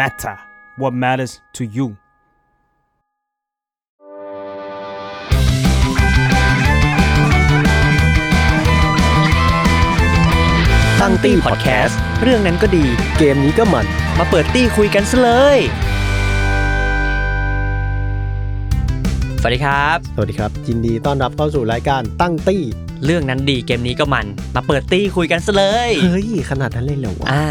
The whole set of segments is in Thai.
matter what matters to you ตั้งตี้พอดแคสต์เรื่องนั้นก็ดี เกมนี้ก็มัน มาเปิดตี้คุยกันซะเลย สวัสดีครับ สวัสดีครับ ยินดีต้อนรับเข้าสู่รายการตั้งตี้ เรื่องนั้นดีเกมนี้ก็มัน มาเปิดตี้คุยกันซะเลย เฮ้ย ขนาดนั้นเลยเหรอวะอ่า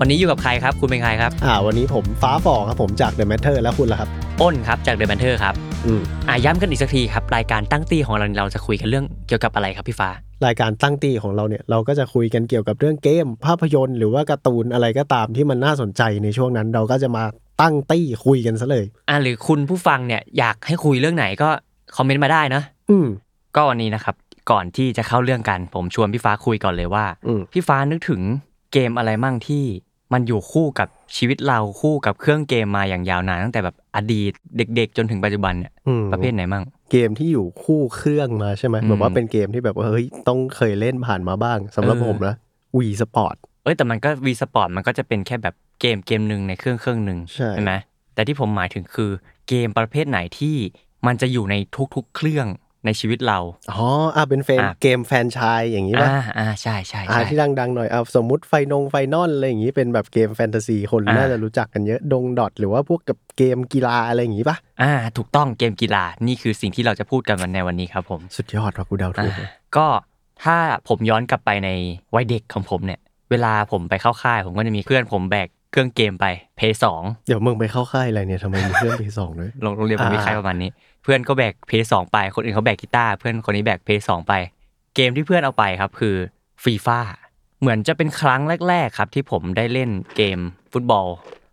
วันนี้อยู่กับใครครับ คุณเป็นใครครับ อ่า วันนี้ผมฟ้าฝ่อครับผมจาก The Matter แล้วคุณล่ะครับ อ้นครับจาก The Matter ครับ อืมอ่าย้ำกันอีกสักทีครับ รายการตั้งตี้ของเราเราจะคุยกันเรื่องเกี่ยวกับอะไรครับพี่ฟ้า รายการตั้งตี้ของเราเนี่ยเราก็จะคุยกันเกี่ยวกับเรื่องเกม ภาพยนตร์ หรือว่าการ์ตูนอะไรก็ตามที่มันน่าสนใจในช่วงนั้น เราก็จะมาตั้งตี้คุยกันซะเลย อ่าหรือคุณผู้ฟังเนี่ยอยากให้คุยเรื่องไหนก็คอมเมนต์มาได้นะอืมก็วันนี้นะครับก่อนที่จะเข้าเรื่องกัน ผมชวนพี่ฟ้าคุยก่อนเลยว่าอืมพี่ฟ้านึกถึง เกมอะไรมั่งที่มันอยู่คู่กับชีวิตเราคู่กับเครื่องเกมมาอย่างยาวนานตั้งแต่แบบอดีตเด็ก ๆ จนถึงปัจจุบันเนี่ยอืม ประเภทไหนมั่ง เกมที่อยู่คู่เครื่องมาใช่ไหมอืม แบบว่าเป็นเกมที่แบบว่าเฮ้ยต้องเคยเล่นผ่านมาบ้างสำหรับเออผมนะ Wii Sports เอ้ยแต่มันก็ Wii Sports มันก็จะเป็นแค่แบบเกมเกมหนึ่งในเครื่องเครื่องหนึ่งใช่ ไหมแต่ที่ผมหมายถึงคือเกมประเภทไหนที่มันจะอยู่ในทุกๆเครื่อง ในชีวิตเรา อ๋ออะเป็นแฟนอะเกมแฟรนไชายอย่างนี้ป่ะ อ่าอ่าใช่ใช่อ่าใช่ที่ดังๆหน่อยเอาสมมุติไฟนงไฟนอลอะไรอย่างนี้เป็นแบบเกมแฟนตาซีคนอ่าน่าจะรู้จักกันเยอะดงดอทหรือว่าพวกกับเกมกีฬาอะไรอย่างนี้ปะอ่า ถูกต้องเกมกีฬานี่คือสิ่งที่เราจะพูดกันวันในวันนี้ครับผม สุดยอดว่ะกูเดาถูกอ่าก็ถ้าผมย้อนกลับไปในวัยเด็กของผมเนี่ย เวลาผมไปเข้าค่าย ผมก็จะมีเพื่อนผมแบกเครื่องเกมไปเพย์สองเดี๋ยวมึงไปเข้าค่ายอะไรเนี่ยทำไมมีเครื่องเพย์สองด้วยโรงโรงเรียนผมมีอ่าค่ายประมาณนี้เพื่อนก็แบกเพย์สองไป คนอื่นเขาแบกกีตาร์เพื่อนคนนี้แบกเพย์สองไป เกมที่เพื่อนเอาไปครับคือฟีฟ่าเหมือนจะเป็นครั้งแรก ๆ ครับ ที่ผมได้เล่นเกมฟุตบอล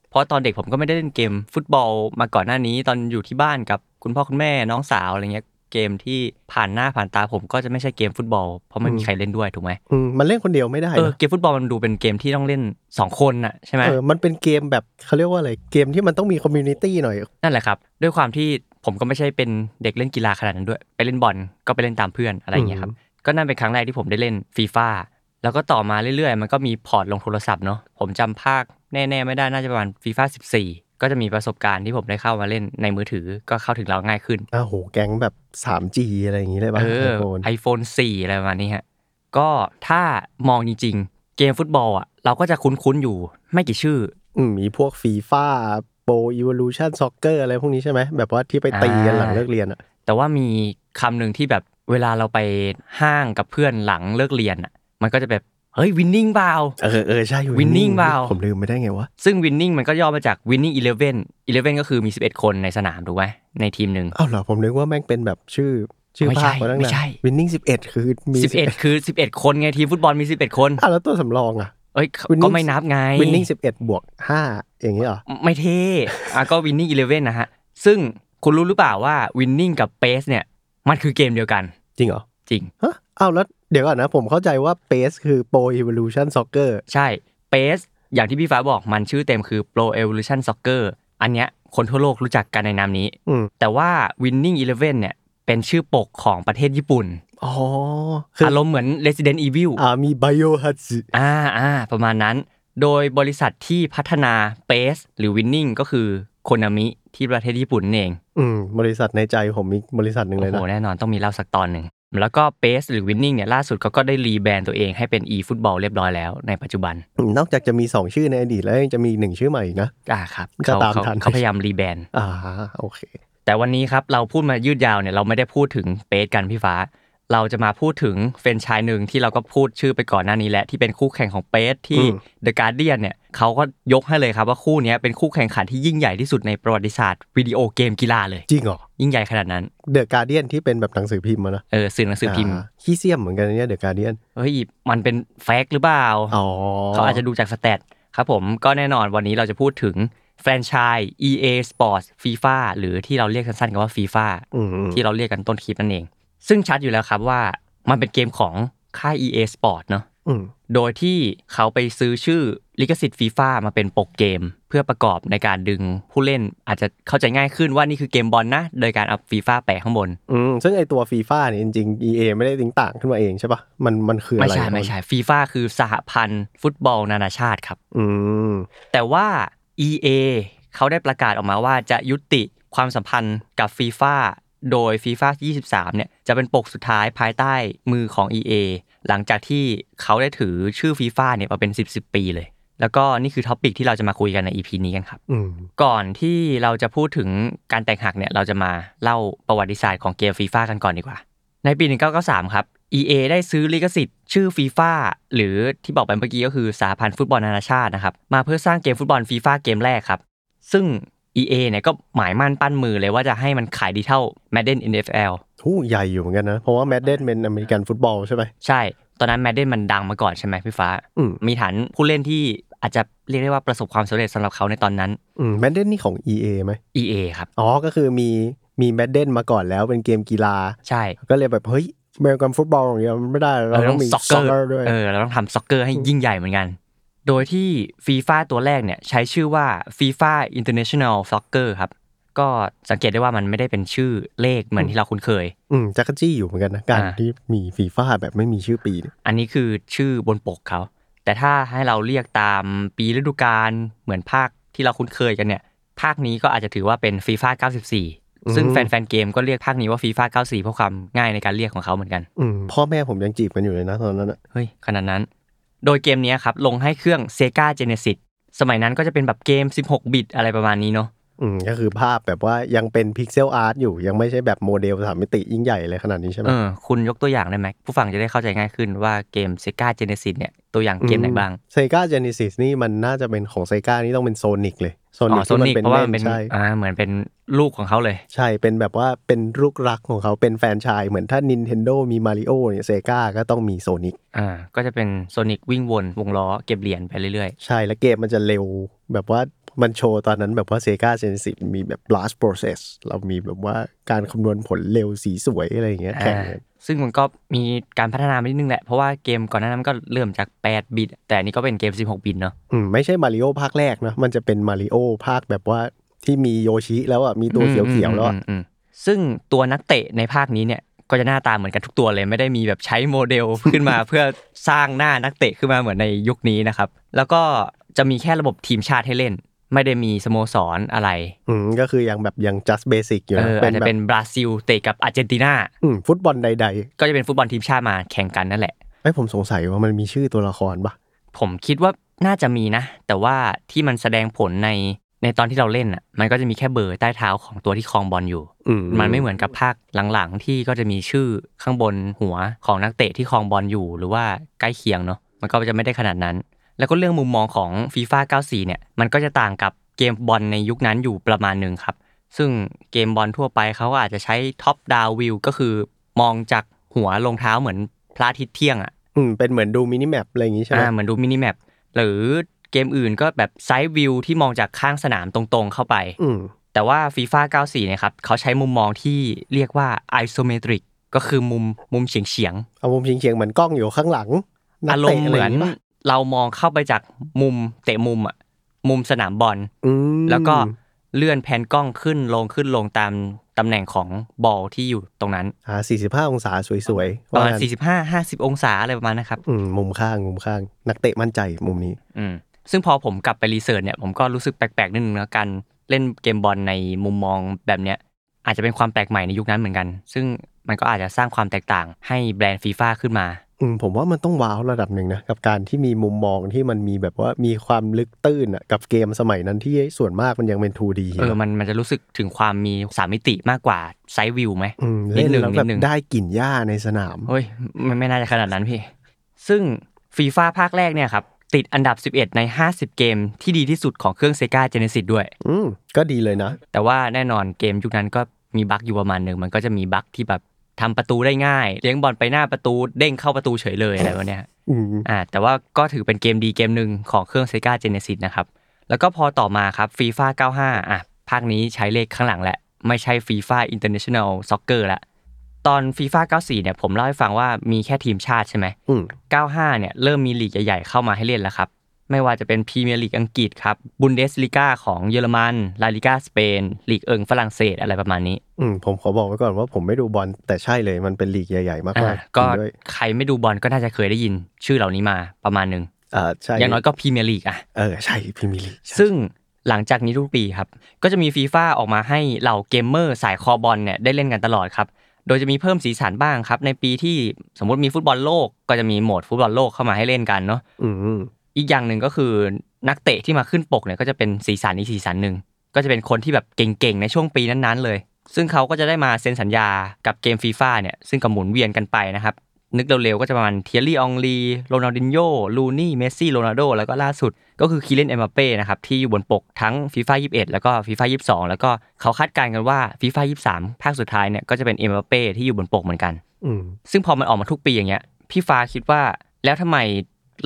เพราะตอนเด็กผมก็ไม่ได้เล่นเกมฟุตบอลมาก่อนหน้านี้ตอนอยู่ที่บ้านกับคุณพ่อคุณแม่น้องสาวอะไรเงี้ย เกมที่ผ่านหน้าผ่านตาผมก็จะไม่ใช่เกมฟุตบอล เพราะไม่มีใครเล่นด้วยถูกไหมอืมมันเล่นคนเดียวไม่ได้เออนะเกมฟุตบอลมันดูเป็นเกมที่ต้องเล่นสองคนน่ะใช่ไหมเออมันเป็นเกมแบบเขาเรียกว่าอะไรเกมที่มันต้องมี community หน่อย นั่นแหละครับ ด้วยความที่ผมก็ไม่ใช่เป็นเด็กเล่นกีฬาขนาดนั้นด้วย ไปเล่นบอลก็ไปเล่นตามเพื่อนอะไรอย่างเงี้ยครับก็นั่นเป็นครั้งแรกที่ผมได้เล่นฟีฟ่าแล้วก็ต่อมาเรื่อยๆ มันก็มี port ลงโทรศัพท์เนาะผมจำภาคแน่ๆไม่ได้น่าจะประมาณฟีฟ่า14 ก็จะมีประสบการณ์ที่ผมได้เข้ามาเล่นในมือถือก็เข้าถึงเราง่ายขึ้นอ้าวโหแก๊งแบบ 3G อะไรอย่างนี้เลยป่ะเออไอโฟนไอโฟน4อะไรประมาณนี้ฮะก็ถ้ามองจริงๆ เกมฟุตบอลอะเราก็จะคุ้นๆอยู่ไม่กี่ชื่ออืมมีพวกฟีฟ่า Pro Evolution Soccer อะไรพวกนี้ใช่ไหมแบบว่าที่ไปตีกันหลังเลิกเรียนอะแต่ว่ามีคำหนึ่งที่แบบเวลาเราไปห้างกับเพื่อนหลังเลิกเรียนอะมันก็จะแบบ เฮ้ย Winning เปล่าเออเออใช่ Winning เปล่าผมลืมไม่ได้ไงวะ ซึ่ง Winning มันก็ย่อมาจาก Winning Eleven eleven ก็คือมี 11 คนในสนามถูกไหมในทีมหนึ่งอ้าวเหรอผมนึกว่าแม่งเป็นแบบชื่อชื่อไม่ใช่ภาคมาตั้งไม่นานใช่วินนิ่งสิบเอ็ดคือมี11คือ11คนไงทีมฟุตบอลมี11คนอะแล้วตัวสำรองอะเอ้ย Winning ก็ไม่นับไงวินนิ่งสิบเอ็ดบวกห้าอย่างนี้เหรอไม่เท่อะก็ winning eleven นะฮะซึ่งคุณรู้หรือเปล่าว่า winning กับ pace เนี่ยมันคือเกมเดียวกัน จริงเหรอจริงฮะอ้าวแล้ว เดี๋ยวก่อนนะ ผมเข้าใจว่าเ c e คือ Pro Evolution Soccer ใช่ pace อย่างที่พี่ฟ้าบอกมันชื่อเต็มคือ pro evolution soccer อันเนี้ยคนทั่วโลกรู้จักกันในนามนี้อืมแต่ว่า winning eleven เนี่ยเป็นชื่อปกของประเทศญี่ปุ่น อ๋อคืออารมณ์เหมือน resident evil อ่ามี Biohazard อ่าอ่าประมาณนั้น โดยบริษัทที่พัฒนา pace หรือ winning ก็คือโคนามิที่ประเทศญี่ปุ่นนั่นเอง อืม บริษัทในใจผมมีบริษัทหนึ่งโอ้เลยโหนะแน่นอนต้องมีเล่าสักตอนหนึ่ง แล้วก็ pace หรือ winning เนี่ยล่าสุดเขาก็ได้รีแบรนด์ตัวเองให้เป็น e football เรียบร้อยแล้วในปัจจุบันอืมนอกจากจะมี 2 ชื่อในอดีตแล้วยังจะมีอีกหนึ่งชื่อใหม่อีกนะอ่าครับก็เขาตามเขาทันเขาพยายาม rebrand อ่าโอเค แต่วันนี้ครับเราพูดมายืดยาวเนี่ยเราไม่ได้พูดถึงเปสกันพี่ฟ้า เราจะมาพูดถึงแฟรนไชส์หนึ่งที่เราก็พูดชื่อไปก่อนหน้านี้แหละที่เป็นคู่แข่งของเปสที่อืม The Guardian เนี่ยเขาก็ยกให้เลยครับว่าคู่เนี้ยเป็นคู่แข่งขันที่ยิ่งใหญ่ที่สุดในประวัติศาสตร์วิดีโอเกมกีฬาเลย จริงเหรอ ยิ่งใหญ่ขนาดนั้น The Guardian ที่เป็นแบบหนังสือพิมพ์มานะเออสื่อหนังสือพิมพ์าขี้เสี้ยมเหมือนกันนะเนี่ย The Guardian เฮ้ยมันเป็น fact หรือเปล่าอ๋อเขาอาจจะดูจาก stat ครับผมก็แน่นอนวันนี้เราจะพูดถึงแฟรนไชส์ EA Sports FIFA หรือที่เราเรียกสั้นๆกันว่า FIFA อืมอืมที่เราเรียกกันต้นคลิปนั่นเอง ซึ่งชัดอยู่แล้วครับว่ามันเป็นเกมของค่าย EA Sport เนาะอืมโดยที่เขาไปซื้อชื่อลิขสิทธิ์ฟีฟ่ามาเป็นปกเกม เพื่อประกอบในการดึงผู้เล่นอาจจะเข้าใจง่ายขึ้นว่านี่คือเกมบอลนะ โดยการเอาฟีฟ่าแปะข้างบน อืมซึ่งไอตัวฟีฟ่าเนี่ยจริงๆ EA ไม่ได้ติ้งต่างขึ้นมาเองใช่ปะมันมันคืออะไม่ไรใช่ไม่ใช่ฟีฟ่าคือสหพันธ์ฟุตบอลนานาชาติครับ อืมแต่ว่า EA เขาได้ประกาศออกมาว่าจะยุติความสัมพันธ์กับฟีฟ่า โดยฟีฟ่า23 เนี่ยจะเป็นปกสุดท้ายภายใต้มือของ EA หลังจากที่เขาได้ถือชื่อฟีฟ่าเนี่ยมาเป็น 10 10 ปีเลย แล้วก็นี่คือ topic ที่เราจะมาคุยกันใน EP นี้กันครับอืมก่อนที่เราจะพูดถึงการแตกหักเนี่ยเราจะมาเล่าประวัติศาสตร์ของเกมฟีฟ่ากันก่อนดีกว่า ในปี 1993 ครับ EA ได้ซื้อลิขสิทธิ์ชื่อฟีฟ่าหรือที่บอกไปเมื่อกี้ก็คือสหพันธ์ฟุตบอลนานาชาตินะครับ มาเพื่อสร้างเกมฟุตบอลฟีฟ่าเกมแรกครับ ซึ่ง EA เนี่ยก็หมายมั่นปั้นมือเลยว่าจะให้มันขายดีเท่า Madden NFL หูใหญ่อยู่เหมือนกันนะ เพราะว่าแมดเดนเป็นอเมริกันฟุตบอลใช่ไหมใช่ ตอนนั้น Madden มันดังมาก่อนใช่ไหมพี่ฟ้าอืมมีฐานผู้เล่นที่อาจจะเรียกได้ว่าประสบความสำเร็จสำหรับเขาในตอนนั้น อืม Madden นี่ของ EA ไหม EA ครับ อ๋อ ก็คือมีมี Madden มาก่อนแล้วเป็นเกมกีฬา ใช่ ก็เลยแบบเฮ้ยอเมริกันฟุตบอลอย่างเดียวมันไม่ได้เราต้องมี soccer ด้วย เออเราต้องทำ soccer ให้ยิ่งใหญ่เหมือนกัน โดยที่ฟีฟ่าตัวแรกเนี่ยใช้ชื่อว่า FIFA International Soccer ครับก็สังเกตได้ว่ามันไม่ได้เป็นชื่อเลขเหมือนที่เราคุ้นเคย อืมจั๊กจี้อยู่เหมือนกันนะการอ่าที่มีฟีฟ่าแบบไม่มีชื่อปีเนี่ยอันนี้คือชื่อบนปกเขา แต่ถ้าให้เราเรียกตามปีฤดูกาลเหมือนภาคที่เราคุ้นเคยกันเนี่ย ภาคนี้ก็อาจจะถือว่าเป็นฟีฟ่า94 ซึ่งแฟนๆเกมก็เรียกภาคนี้ว่าฟีฟ่า94เพราะความง่ายในการเรียกของเขาเหมือนกัน อืมพ่อแม่ผมยังจีบกันอยู่เลยนะตอนนั้นอะเฮ้ยขนาดนั้น โดยเกมเนี้ยครับลงให้เครื่อง Sega Genesis สมัยนั้นก็จะเป็นแบบเกม 16 บิตอะไรประมาณนี้เนาะอืมก็คือภาพแบบว่ายังเป็น pixel art อยู่ยังไม่ใช่แบบโมเดลสามมิติยิ่งใหญ่เลยขนาดนี้ใช่ไหมเออคุณยกตัวอย่างได้ไหมผู้ฟังจะได้เข้าใจง่ายขึ้นว่าเกม Sega Genesis เนี่ยตัวอย่างเกมไหนบ้าง Sega Genesis นี่มันน่าจะเป็นของ Sega นี่ต้องเป็น Sonic เลย อ๋อกโซที่มัน Sonic เป็นเพราะว่าเล่มันนเป็นใช่อ่าเหมือนเป็นลูกของเขาเลย ใช่เป็นแบบว่าเป็นลูกรักของเขาเป็นแฟรนไชส์เหมือนถ้า Nintendo มีมาริโอเนี่ย Sega ก็ต้องมี Sonic อ่าก็จะเป็น Sonic วิ่งวนวงล้อเก็บเหรียญไปเรื่อยใช่แล้วเกมมันจะเร็วแบบว่า มันโชว์ตอนนั้นแบบว่า Sega Genesis มีแบบ blast process เรามีแบบว่าการคำนวณผลเร็วสีสวยอะไรอย่างเงี้ยๆแข่งอ่ากันซึ่งมันก็มีการพัฒนาไปนิดนึงแหละ เพราะว่าเกมก่อนหน้านั้นมันก็เริ่มจาก 8 บิต แต่อันนี้ก็เป็นเกม 16 บิตเนาะอืมไม่ใช่มาริโอภาคแรกนะมันจะเป็นมาริโอภาคแบบว่าที่มีโยชิแล้วอะมีตัวเขียวๆแล้วอะอืมอืมอืมซึ่งตัวนักเตะในภาคนี้เนี่ยก็จะหน้าตาเหมือนกันทุกตัวเลยไม่ได้มีแบบใช้โมเดลขึ้นมา เพื่อสร้างหน้านักเตะขึ้นมาเหมือนในยุคนี้นะครับ แล้วก็จะมีแค่ระบบทีมชาติให้เล่น ไม่ได้มีสโมสรอะไร อืมก็คือยังแบบยัง just basic อยู่เอนะออาจจะแบบเป็นบราซิลเตะกับอาร์เจนตินาอืมฟุตบอลใดก็จะเป็นฟุตบอลทีมชาติมาแข่งกันนั่นแหละๆไอ้ยผมสงสัยว่ามันมีชื่อตัวละครปะผมคิดว่าน่าจะมีนะ แต่ว่าที่มันแสดงผลในในตอนที่เราเล่นอะ มันก็จะมีแค่เบอร์ใต้เท้าของตัวที่ครองบอลอยู่อืมมันไม่เหมือนกับภาคหลังๆ ที่ก็จะมีชื่อข้างบนหัวของนักเตะที่ครองบอลอยู่ หรือว่าใกล้เคียงเนาะ มันก็จะไม่ได้ขนาดนั้น แล้วก็เรื่องมุมมองของฟีฟ่า94 เนี่ย มันก็จะต่างกับเกมบอลในยุคนั้นอยู่ประมาณหนึ่งครับ ซึ่งเกมบอลทั่วไปเขาก็อาจจะใช้ top-down view ก็คือมองจากหัวลงเท้าเหมือนพระอาทิตย์เที่ยงอะ อืม เป็นเหมือนดู minimap อะไรอย่างงี้ใช่ไหมอ่า เหมือนดู minimap หรือเกมอื่นก็แบบ side view ที่มองจากข้างสนามตรงๆเข้าไป อืม แต่ว่า FIFA 94 เนี่ยครับเขาใช้มุมมองที่เรียกว่า isometric ก็คือมุมมุมเฉียงเฉียงเอามุมเฉียงๆเหมือนกล้องอยู่ข้างหลังๆนักอารมตะณ์เหมือนะไรย่างงี้ปะเรามองเข้าไปจากมุมเตะมุมอะมุมสนามบอลอืมแล้วก็เลื่อนแผนกล้องขึ้นลงขึ้นลงตามตำแหน่งของบอลที่อยู่ตรงนั้นอ่าสี่สิบห้าองศาสวยๆประมาณว่งั้น45 50 องศาอะไรประมาณนะครับอืมมุมข้างมุมข้าง นักเตะมั่นใจมุมนี้อืมซึ่งพอผมกลับไปรีเสิร์ชเนี่ยผมก็รู้สึกแปลกๆนิดนึงนะการเล่นเกมบอลในมุมมองแบบเนี้ยอาจจะเป็นความแปลกใหม่ในยุคนั้นเหมือนกัน ซึ่งมันก็อาจจะสร้างความแตกต่างให้แบรนด์ฟีฟ่าขึ้นมา อืมผมว่ามันต้องว้าวระดับหนึ่งนะ กับการที่มีมุมมองที่มันมีแบบว่ามีความลึกตื้นอะกับเกมสมัยนั้นที่ส่วนมากมันยังเป็น 2D เออมันมันจะรู้สึกถึงความมีสามมิติมากกว่าไซด์วิวไหมอืมนิเล่ดนหนึ่งแล้วนิแบดบหนึ่งได้กลิ่นหญ้าในสนามเฮ้ยไม่ไม่น่าจะขนาดนั้นพี่ ซึ่งฟีฟ่าภาคแรกเนี่ยครับติดอันดับ 11 ใน 50 เกมที่ดีที่สุดของเครื่อง Sega Genesis ด้วย อืมก็ดีเลยนะ แต่ว่าแน่นอนเกมยุคนั้นก็มีบั๊กอยู่ประมาณหนึ่งมันก็จะมีบั๊กที่แบบ ทำประตูได้ง่าย เลี้ยงบอลไปหน้าประตูเด้งเข้าประตูเฉยเลยอะไรวะเนี่ยอืมอ่าแต่ว่าก็ถือเป็นเกมดีเกมหนึ่งของเครื่อง Sega Genesis นะครับ แล้วก็พอต่อมาครับ FIFA 95 อะ ภาคนี้ใช้เลขข้างหลังแหละ ไม่ใช่ FIFA International Soccer ละตอน FIFA 94 เนี่ยผมเล่าให้ฟังว่ามีแค่ทีมชาติใช่ไหมอืม95 เนี่ยเริ่มมีลีกใหญ่ๆเข้ามาให้เล่นแล้วครับ ไม่ว่าจะเป็นพรีเมียร์ลีกอังกฤษครับบุนเดสลิก้าของเยอรมันลาลิก้าสเปนลีกเอิงฝรั่งเศสอะไรประมาณนี้อืมผมขอบอกไว้ก่อนว่าผมไม่ดูบอลแต่ใช่เลยมันเป็นลีกใหญ่ๆมากอ่าๆก็จริงด้วยใครไม่ดูบอลก็น่าจะเคยได้ยินชื่อเหล่านี้มาประมาณหนึ่งอ่าใช่อย่างน้อยก็พรีเมียร์ลีกอะเออใช่พรีเมียร์ลีกใช่ซึ่งหลังจากนี้ทุกปีครับ ก็จะมีฟีฟ่าออกมาให้เหล่าเกมเมอร์สายคอบอลเนี่ยได้เล่นกันตลอดครับ โดยจะมีเพิ่มสีสันบ้างครับ ในปีที่สมมติมีฟุตบอลโลก ก็จะมีโหมดฟุตบอลโลกเข้ามาให้เล่นกันเนาะ อืมอีกอย่างหนึ่งก็คือนักเตะที่มาขึ้นปกเนี่ยก็จะเป็นสีสันอีกสีสันหนึ่งก็จะเป็นคนที่แบบเก่งๆในช่วงปีนั้นๆเลย ซึ่งเขาก็จะได้มาเซ็นสัญญากับเกมฟีฟ่าเนี่ยซึ่งก็หมุนเวียนกันไปนะครับนึกเร็วๆก็จะประมาณเธียร์รี่ อองรีโรนัลดินโญ่รูนีย์เมสซี่โรนัลโดแล้วก็ล่าสุด ก็คือคีลิยันเอ็มบัปเป้นะครับที่อยู่บนปกทั้งฟีฟ่า21แล้วก็ฟีฟ่า22แล้วก็เขาคาดการณ์กันว่าฟีฟ่า23ภาคสุดท้ายเนี่ยก็จะเป็นเอ็มบัปเป้ที่อยู่บนปกเหมือนกันอืมซึ่งพอมันออกมาทุกปีอย่างเงี้ยพี่ฟ้าคิดว่าแล้วทำไม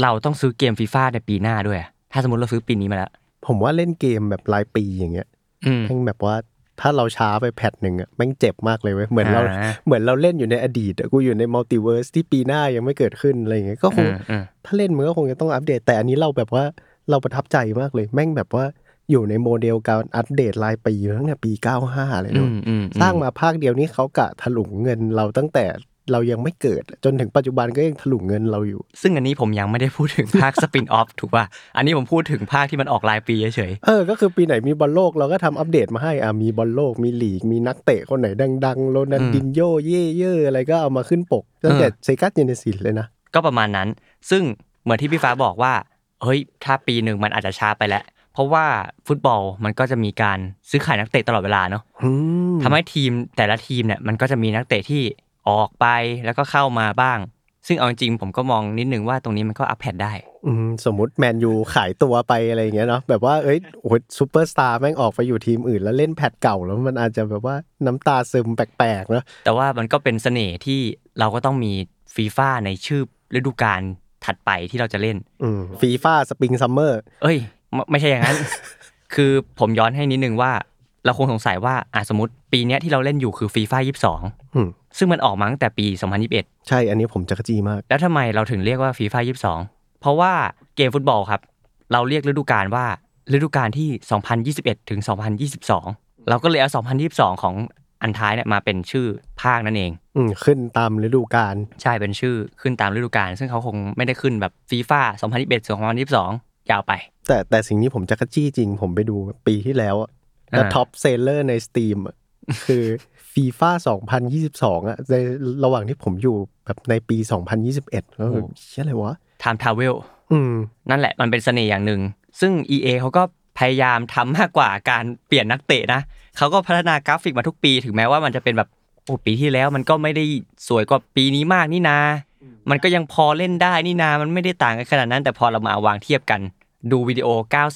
เราต้องซื้อเกมฟีฟ่าในปีหน้าด้วยอะถ้าสมมติเราซื้อปีนี้มาแล้ว ผมว่าเล่นเกมแบบรายปีอย่างเงี้ยอืมแม่งแบบว่าถ้าเราช้าไป patch หนึ่งอะแม่งเจ็บมากเลยเว้ยเหมือนเราอ่าเหมือนเราเล่นอยู่ในอดีตอะกูอยู่ใน multiverse ที่ปีหน้ายังไม่เกิดขึ้นอะไรอย่างเงี้ยก็คงอืมอืมถ้าเล่นมันก็คงจะต้องอัปเดต แต่อันนี้เราแบบว่าเราประทับใจมากเลย แม่งแบบว่าอยู่ในโมเดลการอัปเดตรายปีตั้งแต่ปี 95 เลยอืเนาะมอืมสร้างมาภาคเดียวนี้เขากะถลุงเงินเราตั้งแต่ เรายังไม่เกิด จนถึงปัจจุบันก็ยังถลุงเงินเราอยู่ ซึ่งอันนี้ผมยังไม่ได้พูดถึงภาค spin-off ถูกป่ะ อันนี้ผมพูดถึงภาคที่มันออกรายปีเฉยเออ ก็คือปีไหนมีบอลโลกเราก็ทำอัปเดตมาให้อะมีบอลโลกมีลีก มีนักเตะคนไหนดังๆโรนัลดินโยเย่เย่อะไรก็เอามาขึ้นปกตั้งแต่ Sega Genesis เลยนะๆก็ประมาณนั้น ซึ่งเหมือนที่พี่ฟ้าบอกว่า เฮ้ย ถ้าปีหนึ่งมันอาจจะช้าไปแล้ว เพราะว่าฟุตบอลมันก็จะมีการซื้อขายนักเตะตลอดเวลาเนาะอืมทำให้ทีมแต่ละทีมเนี่ยมันก็จะมีนักเตะที่ ออกไปแล้วก็เข้ามาบ้าง ซึ่งเอาจริงๆผมก็มองนิดนึงว่าตรงนี้มันก็อัพแพดได้อืมสมมติแมนยูขายตัวไปอะไรอย่างเงี้ยเนาะแบบว่าเอ้ยโอ้ยซูเปอร์สตาร์แม่งออกไปอยู่ทีมอื่น แล้วเล่นแพทเก่าแล้วมันอาจจะแบบว่าน้ำตาซึมแปลกๆเนาะแต่ว่ามันก็เป็นเสน่ห์ที่เราก็ต้องมีฟีฟ่าในชื่อฤดูกาลถัดไปที่เราจะเล่นอืมฟีฟ่า Spring Summer เอ้ยไม่ไม่ใช่อย่างนั้น คือผมย้อนให้นิดนึงว่า เราคงสงสัยว่าอะสมมติปีเนี้ยที่เราเล่นอยู่คือฟีฟ่ายี่สิบสองอืมซึ่งมันออกมาตั้งแต่ปี 2021 ใช่อันนี้ผมจั๊กจี้มาก แล้วทำไมเราถึงเรียกว่าฟีฟ่ายี่สองเพราะว่าเกมฟุตบอลครับ เราเรียกฤดูกาลว่าฤดูกาลที่ 2021 ถึง 2022 เราก็เลยเอา 2022 ของอันท้ายเนี่ยมาเป็นชื่อภาคนั่นเอง อืมขึ้นตามฤดูกาลใช่เป็นชื่อขึ้นตามฤดูกาลซึ่งเขาคงไม่ได้ขึ้นแบบฟีฟ่า2021 2022 ยาวไป แต่แต่สิ่งนี้ผมจั๊กจี้จริง ผมไปดูปีที่แล้วอะ แล้วอ่า top seller ใน Steam อะคือฟีฟ่า2022อะในระหว่างที่ผมอยู่แบบในปี2021แล้วแบบเชี่ยอะไรวะ Time Travel อืมนั่นแหละมันเป็นเสน่ห์อย่างหนึ่ง ซึ่ง EA เขาก็พยายามทำมากกว่าการเปลี่ยนนักเตะนะเขาก็พัฒนากราฟิกมาทุกปี ถึงแม้ว่ามันจะเป็นแบบโอ้ปีที่แล้วมันก็ไม่ได้สวยกว่าปีนี้มากนี่นา มันก็ยังพอเล่นได้นี่นา มันไม่ได้ต่างกันขนาดนั้น แต่พอเรามาวางเทียบกัน ดูวิดีโอ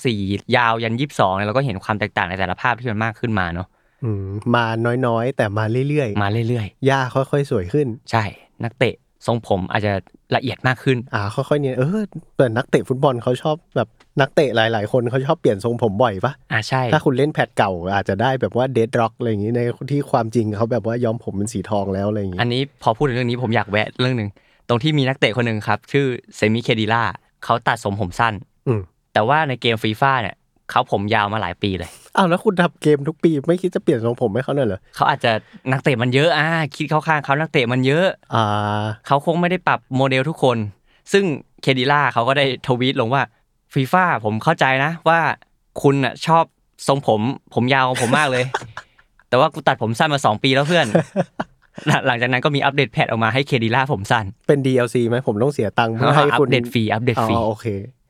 94 ยาวยัน 22เนี่ยเราก็เห็นความแตกต่างในแต่ละภาพที่มันมากขึ้นมาเนาะอืมมาน้อยๆ แต่มาเรื่อยมาเรื่อยๆย่าค่อยๆ สวยขึ้นๆใช่ นักเตะทรงผมอาจจะละเอียดมากขึ้น อ่า ค่อยๆ เนี่ยเออแต่นักเตะฟุตบอลเขาชอบแบบนักเตะหลายๆ คนเขาชอบเปลี่ยนทรงผมบ่อยปะอ่าใช่ ถ้าคุณเล่น patch เก่าอาจจะได้แบบว่า dreadlock อะไรอย่างงี้ในที่ความจริงเขาแบบว่าย้อมผมเป็นสีทองแล้วอะไรอย่างงี้ อันนี้พอพูดถึงเรื่องนี้ผมอยากแวะเรื่องหนึ่งตรงที่มีนักเตะคนหนึ่งครับ ชื่อซามี เคดิร่าเขาตัดทรงผมสั้นอืม แต่ว่าในเกมฟีฟ่าเนี่ยเขาผมยาวมาหลายปีเลยอ้าวแล้วคุณทำเกมทุกปีไม่คิดจะเปลี่ยนทรงผมให้เขาหน่อยเหรอเขาอาจจะนักเตะมันเยอะอ่าคิดเข้าข้างเขานักเตะมันเยอะอ่าเขาคงไม่ได้ปรับโมเดลทุกคน ซึ่งเคดิร่าเขาก็ได้ทวีตลงว่าฟีฟ่าผมเข้าใจนะว่าคุณอะชอบทรงผมผมยาวของผมมากเลย แต่ว่ากูตัดผมสั้นมาสองปีแล้วเพื่อน หลังหลังจากนั้นก็มีอัปเดต patch ออกมาให้เคดิร่าผมสั้น เป็น DLC ไหมผมต้องเสียตังค์เพื่อให้คุณอัปเดตฟรีอัปเดตอ๋อฟรีโอเค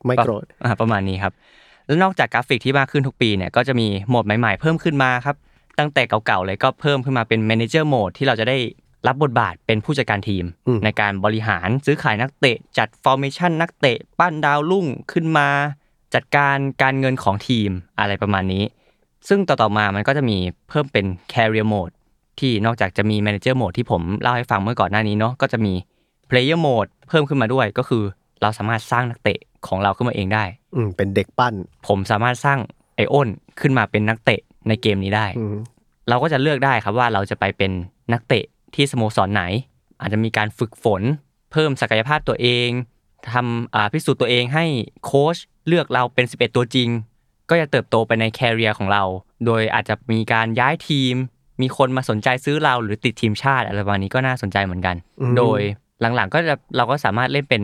ไม่โกรธอ่าประมาณนี้ครับ แล้วนอกจากกราฟิกที่มากขึ้นทุกปีเนี่ยก็จะมีโหมดใหม่ ๆ เพิ่มขึ้นมาครับ ตั้งแต่เก่าๆเลยก็เพิ่มขึ้นมาเป็น Manager Mode ที่เราจะได้รับบทบาทเป็นผู้จัดการทีมอืมในการบริหารซื้อขายนักเตะ จัด Formation นักเตะ ปั้นดาวรุ่งขึ้นมา จัดการการเงินของทีมอะไรประมาณนี้ ซึ่งต่อๆมามันก็จะมีเพิ่มเป็น Career Mode ที่นอกจากจะมี Manager Mode ที่ผมเล่าให้ฟังเมื่อก่อนหน้านี้เนาะก็จะมี Player Mode เพิ่มขึ้นมาด้วยก็คือเราสามารถสร้างนักเตะ ของเราขึ้นมาเองได้ อืมเป็นเด็กปั้น ผมสามารถสร้างไอโอนขึ้นมาเป็นนักเตะในเกมนี้ได้ อืมเราก็จะเลือกได้ครับว่าเราจะไปเป็นนักเตะที่สโมสรไหน อาจจะมีการฝึกฝน เพิ่มศักยภาพตัวเองทำอ่าพิสูจน์ตัวเองให้โค้ชเลือกเราเป็น 11 ตัวจริง ก็จะเติบโตไปในแคริเอร์ของเรา โดยอาจจะมีการย้ายทีม มีคนมาสนใจซื้อเราหรือติดทีมชาติอะไรประมาณนี้ก็น่าสนใจเหมือนกัน อืม โดยหลังๆก็จะเราก็สามารถเล่นเป็น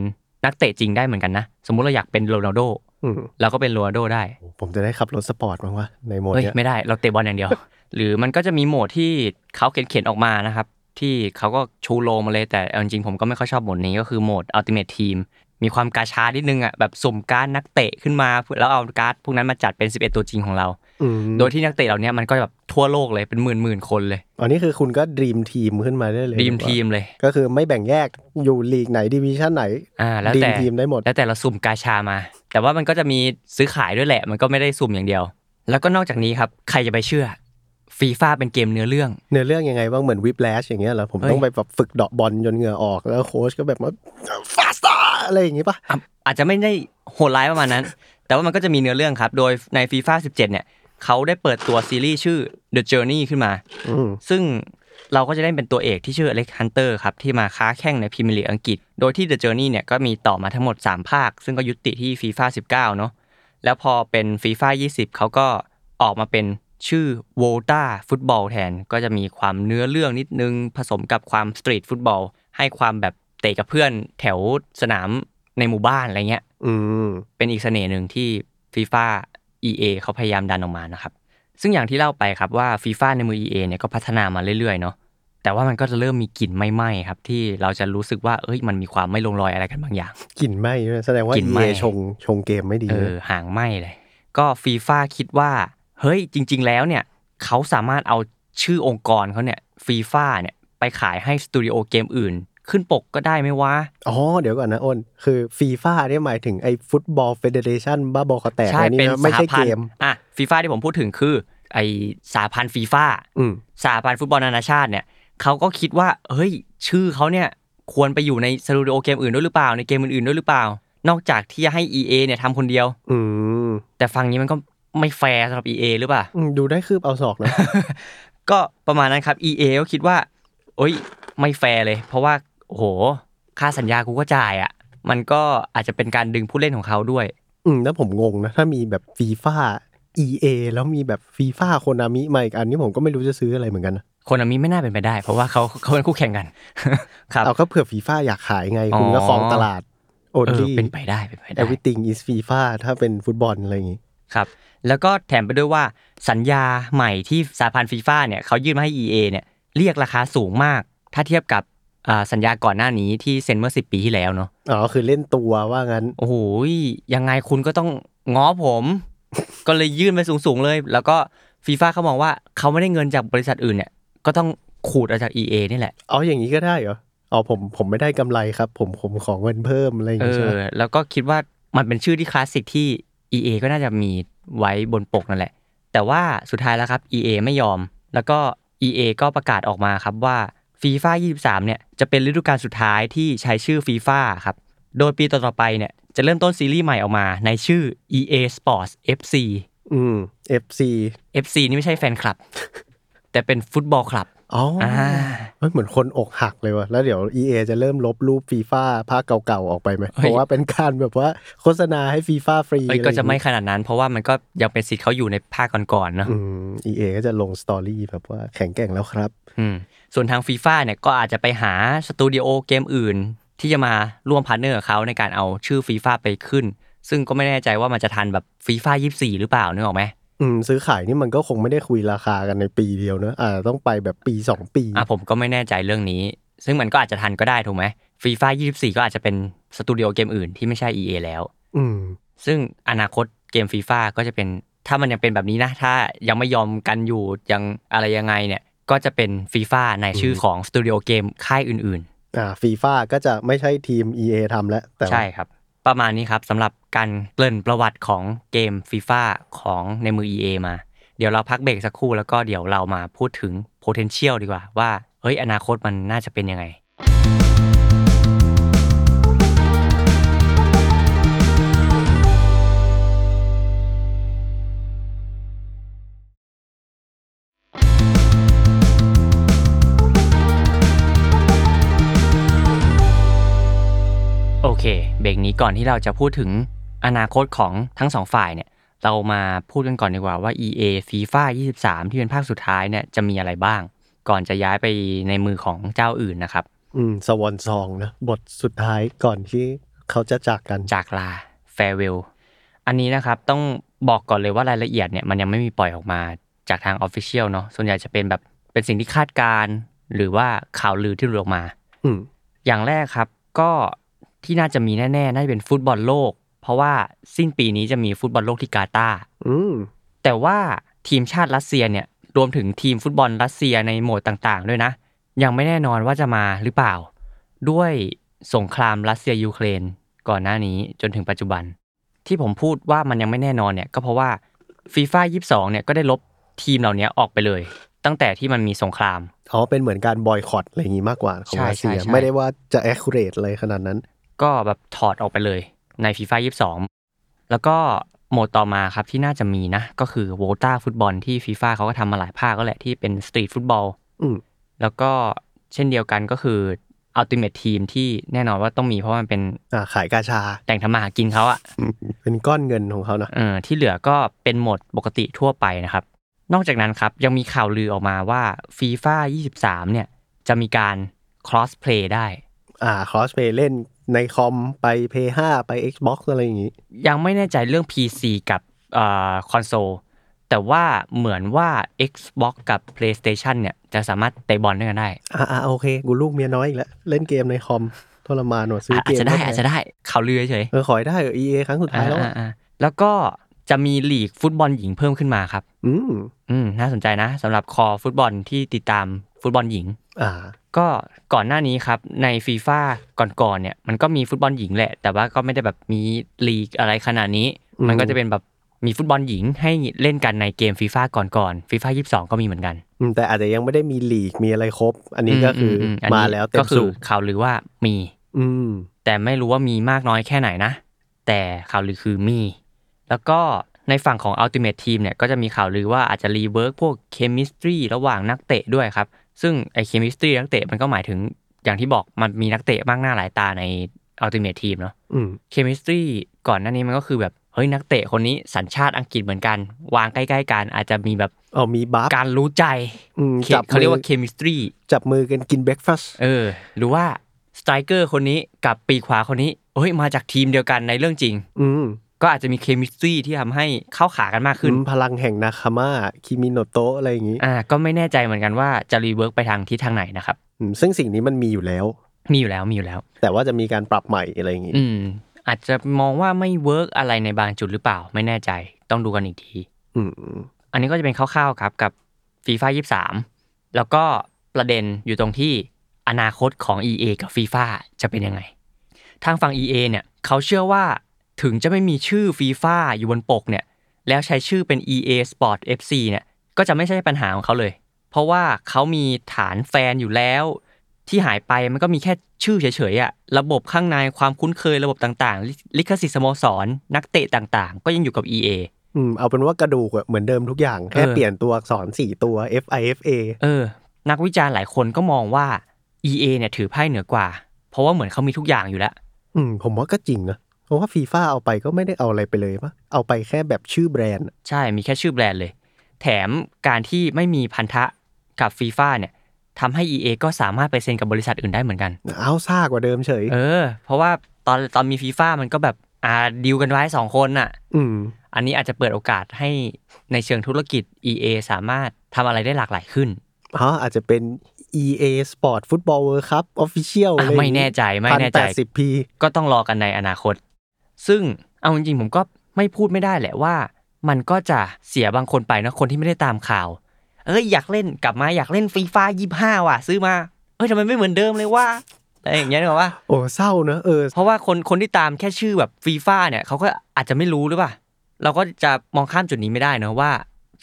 นักเตะจริงได้เหมือนกันนะ สมมุติเราอยากเป็นโรนัลโดอืมเราก็เป็นโรนัลโดได้ ผมจะได้ขับรถสปอร์ตมั้างวะในโหมดเฮ้ยเนี้ยไม่ได้เราเตะบอลอย่างเดียว หรือมันก็จะมีโหมดที่เขาเขียนๆออกมานะครับ ที่เขาก็ชูโรงมาเลยแต่เอาจริงๆผมก็ไม่ค่อยชอบโหมดนี้ก็คือโหมด Ultimate Team มีความกาชานิดนึงอะแบบสุ่มการ์ดนักเตะขึ้นมาแล้วเอาการ์ดพวกนั้นมาจัดเป็น 11 ตัวจริงของเราอืม โดยที่นักเตะเหล่านี้มันก็แบบทั่วโลกเลยเป็นหมื่นหมื่นๆคนเลยอันนี้คือคุณก็ dream team ขึ้นมาได้เลย dream team เลย ก็คือไม่แบ่งแยกอยู่ลีกไหนดิวิชั่นไหนอ่าแล้วแต่ dream teamได้หมดแล้วแต่เราสุ่มกาชามา แต่ว่ามันก็จะมีซื้อขายด้วยแหละ มันก็ไม่ได้สุ่มอย่างเดียว แล้วก็นอกจากนี้ครับใครจะไปเชื่อฟีฟ่าเป็นเกมเนื้อเรื่อง เนื้อเรื่องยังไงบ้างเหมือน Whiplash อย่างเงี้ยเหรอผมเฮ้ยต้องไปแบบฝึกเดาะบอลจนเหงื่อออกแล้วโค้ชก็แบบว่า faster อะไรอย่างงี้ปะอะอาจจะไม่ได้โหดร้ายประมาณนั้น แต่ว่ามันก็จะมีเนื้อเรื่องครับ โดยในฟีฟ่า17 เนี่ย เขาได้เปิดตัวซีรีส์ชื่อ The Journey ขึ้นมาอืมซึ่งเราก็จะได้เป็นตัวเอกที่ชื่ออเล็กฮันเตอร์ครับ ที่มาค้าแข่งในพรีเมียร์ลีกอังกฤษ โดยที่ The Journey เนี่ยก็มีต่อมาทั้งหมด 3 ภาค ซึ่งก็ยุติที่ฟีฟ่า19เนาะแล้วพอเป็นฟีฟ่า20 เขาก็ออกมาเป็นชื่อ v o l t a ฟุตบอลแทน ก็จะมีความเนื้อเรื่องนิดนึง ผสมกับความ street football ให้ความแบบเตะกับเพื่อนแถวสนามในหมู่บ้านอะไรเงี้ยอืมเป็นอีกเสน่ห์หนึ่งที่ฟีฟ่า EA เขาพยายามดันออกมานะครับ ซึ่งอย่างที่เล่าไปครับว่าฟีฟ่าในมือ EA เนี่ยก็พัฒนามาเรื่อยๆเนาะแต่ว่ามันก็จะเริ่มมีกลิ่นไหม้ๆครับที่เราจะรู้สึกว่าเอ้ยมันมีความไม่ลงรอยอะไรกันบางอย่างกลิ่นไหม้ด้วยแสดงว่ากลิ่นไหม้ EA ชงชงเกมไม่ดีเออห่างไหม้เลย ก็ฟีฟ่าคิดว่า เฮ้ยจริง ๆ แล้วเนี่ยเขาสามารถเอาชื่อองค์กรเขาเนี่ยฟีฟ่าเนี่ยไปขายให้สตูดิโอเกมอื่น ขึ้นปกก็ได้ไหมวะ อ๋อ เดี๋ยวก่อนนะอ้น คือฟีฟ่าเนี่ยหมายถึงไอ้ football federation บ้าบอคอแตกใช่อันนี้เป็นสหพันธ์นะไม่สหใช่เกมอะฟีฟ่าที่ผมพูดถึงคือ ไอ้สหพันธ์ฟีฟ่าอืมสหพันธ์ฟุตบอลนานาชาติเนี่ยเขาก็คิดว่าเฮ้ย ชื่อเขาเนี่ยควรไปอยู่ในสตูดิโอเกมอื่นด้วยหรือเปล่าในเกมอื่นๆด้วยหรือเปล่า นอกจากที่จะให้ EA เนี่ยทำคนเดียว อืมแต่ฟังนี้มันก็ไม่แฟร์สำหรับ EA หรือเปล่าอืมดูได้คืบเอาศอกนะก็ประมาณนั้นครับ EA ก็คิดว่าโอ้ยไม่แฟร์เลย เพราะว่า โอ้โห ค่าสัญญากูก็จ่ายอะ มันก็อาจจะเป็นการดึงผู้เล่นของเขาด้วย อืมแล้วผมงงนะ ถ้ามีแบบฟีฟ่า EA แล้วมีแบบฟีฟ่าโคนามิมาอีกอันนี้ผมก็ไม่รู้จะซื้ออะไรเหมือนกันนะโคนามิไม่น่าเป็นไปได้ เพราะว่าเขาเขาเป็นคู่แข่งกัน ครับเอาก็เผื่อฟีฟ่าอยากขายไง คุณก็อ๋อครองตลาดเออ only เป็นไปได้เป็นไปได้ everything is FIFA ถ้าเป็นฟุตบอลอะไรอย่างงี้ครับแล้วก็แถมไปด้วยว่าสัญญาใหม่ที่สหพันธ์ฟีฟ่าเนี่ยเขายื่นมาให้ EA เนี่ยเรียกราคาสูงมาก ถ้าเทียบกับอ่า สัญญาก่อนหน้านี้ที่เซ็นเมื่อ10ปีที่แล้วเนาะอ๋อคือเล่นตัวว่างั้น โอ้โหยังไงคุณก็ต้องง้อผม ก็เลยยื่นไปสูงๆเลย แล้วก็ฟีฟ่าเขามองว่าเขาไม่ได้เงินจากบริษัทอื่นเนี่ย ก็ต้องขูดเอาจาก EA นี่แหละอ๋ออย่างนี้ก็ได้เหรออ๋อผมผมไม่ได้กำไรครับ ผมผมขอเงินเพิ่มอะไรอย่างเองี้ใช่ไหมอแล้วก็คิดว่ามันเป็นชื่อที่คลาสสิกที่ EA ก็น่าจะมีไว้บนปกนั่นแหละ แต่ว่าสุดท้ายแล้วครับ EA ไม่ยอม แล้วก็ EA ก็ประกาศออกมาครับว่า ฟีฟ่า23 เนี่ยจะเป็นฤดูกาลสุดท้ายที่ใช้ชื่อฟีฟ่าครับ โดยปีต่อๆไปเนี่ยจะเริ่มต้นซีรีส์ใหม่ออกมาในชื่อ EA Sports FC อืม FC FC นี่ไม่ใช่แฟนคลับ แต่เป็น football clubอ๋อออ่าเฮ้ยเหมือนคนอกหักเลยว่ะ แล้วเดี๋ยว EA จะเริ่มลบรูปฟีฟ่าภาคเก่าๆออกไปไหมเฮ้ยเพราะว่าเป็นการแบบว่าโฆษณาให้ฟีฟ่าฟรีอะไรอย่างงี้ เอ้ยก็จะไม่ขนาดนั้น เพราะว่ามันก็ยังเป็นสิทธิ์เขาอยู่ในภาคก่อนๆเนอะอืม EA ก็จะลง story แบบว่าแข็งแกร่งแล้วครับ อืม ส่วนทางฟีฟ่าเนี่ยก็อาจจะไปหาสตูดิโอเกมอื่น ที่จะมาร่วม partner กับเขาในการเอาชื่อฟีฟ่าไปขึ้น ซึ่งก็ไม่แน่ใจว่ามันจะทันแบบฟีฟ่า24หรือเปล่านึกออกไหมอืมซื้อขายนี่มันก็คงไม่ได้คุยราคากันในปีเดียวเนอะอ่าต้องไปแบบปีสองปีอะผมก็ไม่แน่ใจเรื่องนี้ ซึ่งมันก็อาจจะทันก็ได้ถูกไหมฟีฟ่า24ก็อาจจะเป็นสตูดิโอเกมอื่นที่ไม่ใช่ EA แล้ว อืมซึ่งอนาคตเกมฟีฟ่าก็จะเป็นถ้ามันยังเป็นแบบนี้นะ ถ้ายังไม่ยอมกันอยู่ยังอะไรยังไงเนี่ย ก็จะเป็นฟีฟ่าในชื่อของสตูดิโอเกมค่ายอื่นๆอ่าฟีฟ่าก็จะไม่ใช่ทีม EA ทำแล้วแต่ว่าใช่ครับ ประมาณนี้ครับสำหรับการเกริ่นประวัติของเกมฟีฟ่าของในมือ EA มา เดี๋ยวเราพักเบรกสักครู่แล้วก็เดี๋ยวเรามาพูดถึง potential ดีกว่าว่าเฮ้ยอนาคตมันน่าจะเป็นยังไง เค เบรกนี้ก่อนที่เราจะพูดถึงอนาคตของทั้งสองฝ่ายเนี่ย เรามาพูดกันก่อนดีกว่าว่า EA FIFA 23 ที่เป็นภาคสุดท้ายเนี่ยจะมีอะไรบ้าง ก่อนจะย้ายไปในมือของเจ้าอื่นนะครับ อืมสวอนซองนะบทสุดท้ายก่อนที่เขาจะจากกันจากลา farewell อันนี้นะครับต้องบอกก่อนเลยว่ารายละเอียดเนี่ยมันยังไม่มีปล่อยออกมาจากทางออฟฟิเชียลเนาะส่วนใหญ่จะเป็นแบบเป็นสิ่งที่คาดการณ์หรือว่าข่าวลือที่หลุดออกมาอืมอย่างแรกครับก็ ที่น่าจะมีแน่ๆ น่าจะเป็นฟุตบอลโลก เพราะว่าสิ้นปีนี้จะมีฟุตบอลโลกที่กาตาร์อืมแต่ว่าทีมชาติรัสเซียเนี่ยรวมถึงทีมฟุตบอลรัสเซียในโหมดต่างๆ ด้วยนะ ยังไม่แน่นอนว่าจะมาหรือเปล่า ด้วยสงครามรัสเซียยูเครนก่อนหน้านี้จนถึงปัจจุบัน ที่ผมพูดว่ามันยังไม่แน่นอนเนี่ยก็เพราะว่าฟีฟ่า22เนี่ยก็ได้ลบทีมเหล่านี้ออกไปเลย ตั้งแต่ที่มันมีสงครามอ๋อเป็นเหมือนการบอยคอตอะไรอย่างงี้มากกว่าของใช่รัสเซียใช่ใช่ไม่ได้ว่าจะ accurate เลยขนาดนั้น ก็แบบถอดออกไปเลยในฟีฟ่า22แล้วก็โหมดต่อมาครับที่น่าจะมีนะ ก็คือ Volta Football ที่ฟีฟ่าเขาก็ทำมาหลายภาคก็แหละที่เป็น street football อืมแล้วก็เช่นเดียวกันก็คืออัลติเม e ทีมที่แน่นอนว่าต้องมีเพราะว่ามันเป็นอ่าขายกาชาแหล่งทำมาหากินเขาอะอืมเป็นก้อนเงินของเขาเนอะเออที่เหลือก็เป็นโหมดปกติทั่วไปนะครับ นอกจากนั้นครับยังมีข่าวลือออกมาว่าฟีฟ่า23 เนี่ย จะมีการ cross play ได้ อ่า cross play เล่น ในคอมไป p 5ไป Xbox อะไรอย่างงี้ ยังไม่แน่ใจเรื่อง PC กับเอ่อคอนโซลแต่ว่าเหมือนว่า Xbox กับ PlayStation เนี่ย จะสามารถเตะบอลด้วยกันได้ อ่าอ่าโอเค กูลูกเมียน้อยอีกแล้ว เล่นเกมในคอมทรมานหนวดซื้ออาเกจมจะได้เข้าปอาจจะได้ข่าวลือเฉยเออขอให้ได้เออ EA ครั้งสุดๆท้ายแล้วอะอ่าๆๆแล้วก็ จะมีลีกฟุตบอลหญิงเพิ่มขึ้นมาครับ อืมอืมน่าสนใจนะสำหรับคอฟุตบอลที่ติดตามฟุตบอลหญิง อ่า ก็ก่อนหน้านี้ครับในฟีฟ่าก่อนๆเนี่ย มันก็มีฟุตบอลหญิงแหละ แต่ว่าก็ไม่ได้แบบมีลีกอะไรขนาดนี้ อืม มันก็จะเป็นแบบมีฟุตบอลหญิงให้เล่นกันในเกมฟีฟ่าก่อนๆฟีฟ่า22ก็มีเหมือนกันอืมแต่อาจจะยังไม่ได้มีลีกมีอะไรครบ อันนี้ก็คืออมนมานี้แล้วเต็ก็มคืสูอบข่าวลือว่ามี อืม แต่ไม่รู้ว่ามีมากน้อยแค่ไหนนะ แต่ข่าวลือคือมี แล้วก็ในฝั่งของ Ultimate Team เนี่ยก็จะมีข่าวลือว่าอาจจะ rework พวก chemistry ระหว่างนักเตะด้วยครับ ซึ่งไอ้ chemistry นักเตะมันก็หมายถึงอย่างที่บอกมันมีนักเตะมากหน้าหลายตาใน Ultimate Team เนาะอืม chemistry ก่อนหน้านี้มันก็คือแบบเฮ้ยนักเตะคนนี้สัญชาติอังกฤษเหมือนกัน วางใกล้ๆกันอาจจะมีแบบเอามี buff การรู้ใจอืมเคจับเขาเรียกมืว่าอ chemistry จับมือกันกิน breakfast เออ หรือว่า striker คนนี้กับปีกขวาคนนี้เฮ้ยมาจากทีมเดียวกันในเรื่องจริง อืม ก็อาจจะมี chemistry ที่ทำให้เข้าขากันมากขึ้นอืมพลังแห่งนาคาม่าคิมิโนโตะอะไรอย่างงี้อ่าก็ไม่แน่ใจเหมือนกันว่าจะ rework ไปทางทิศทางไหนนะครับอืมซึ่งสิ่งนี้มันมีอยู่แล้ว มีอยู่แล้วมีอยู่แล้ว แต่ว่าจะมีการปรับใหม่อะไรอย่างงี้อืมอาจจะมองว่าไม่ work อะไรในบางจุดหรือเปล่า ไม่แน่ใจต้องดูกันอีกทีอืมอันนี้ก็จะเป็นคร่าวๆครับกับฟีฟ่า23แล้วก็ประเด็นอยู่ตรงที่อนาคตของ EA กับฟีฟ่าจะเป็นยังไง ทางฝั่ง EA เนี่ยเขาเชื่อว่า ถึงจะไม่มีชื่อฟีฟ่าอยู่บนปกเนี่ยแล้วใช้ชื่อเป็น EA Sport FC เนี่ยก็จะไม่ใช่ปัญหาของเขาเลย เพราะว่าเขามีฐานแฟนอยู่แล้ว ที่หายไปมันก็มีแค่ชื่อเฉยๆอะระบบข้างในความคุ้นเคยระบบต่างๆ ลิลิขสิทธิ์สโมสร นักเตะต่างๆ ก็ยังอยู่กับ EA อืมเอาเป็นว่ากระดูกอะเหมือนเดิมทุกอย่าง แค่เออเปลี่ยนตัวอักษรสี่ตัว F I F A เออ นักวิจารณ์หลายคนก็มองว่า EA เนี่ยถือไพ่เหนือกว่า เพราะว่าเหมือนเขามีทุกอย่างอยู่แล้ว อืมผมว่าก็จริงนะ เพราะว่าฟีฟ่าเอาไปก็ไม่ได้เอาอะไรไปเลยปะเอาไปแค่แบบชื่อแบรนด์อะใช่มีแค่ชื่อแบรนด์เลย แถมการที่ไม่มีพันธะกับฟีฟ่าเนี่ยทำให้ EA ก็สามารถไปเซ็นกับบริษัทอื่นได้เหมือนกัน เอาซ่ากว่าเดิมเฉย เออ เพราะว่าตอนตอนมีฟีฟ่ามันก็แบบอ่าดีลกันไว้สองคนน่ะ อืม อันนี้อาจจะเปิดโอกาสให้ในเชิงธุรกิจ EA สามารถทำอะไรได้หลากหลายขึ้นอ๋ออาจจะเป็น EA Sport Football World Cup Official อะอะไรอย่างงี้ไม่แน่ใจไม่แน่ใจ 1080p ก็ต้องรอกันในอนาคต ซึ่งเอาจริงๆผมก็ไม่พูดไม่ได้แหละว่า มันก็จะเสียบางคนไปนะคนที่ไม่ได้ตามข่าว เอ้ยอยากเล่นกลับมาอยากเล่นฟีฟ่ายี่ห้าว่ะ ซื้อมา เอ้ยทำไมไม่เหมือนเดิมเลยวะอะไรอย่างเงี้ยนึกออกปะโอ้เศร้าเนอะเออเพราะว่าคนคนที่ตามแค่ชื่อแบบฟีฟ่าเนี่ยเขาก็อาจจะไม่รู้หรือเปล่าเราก็จะมองข้ามจุดนี้ไม่ได้เนอะว่า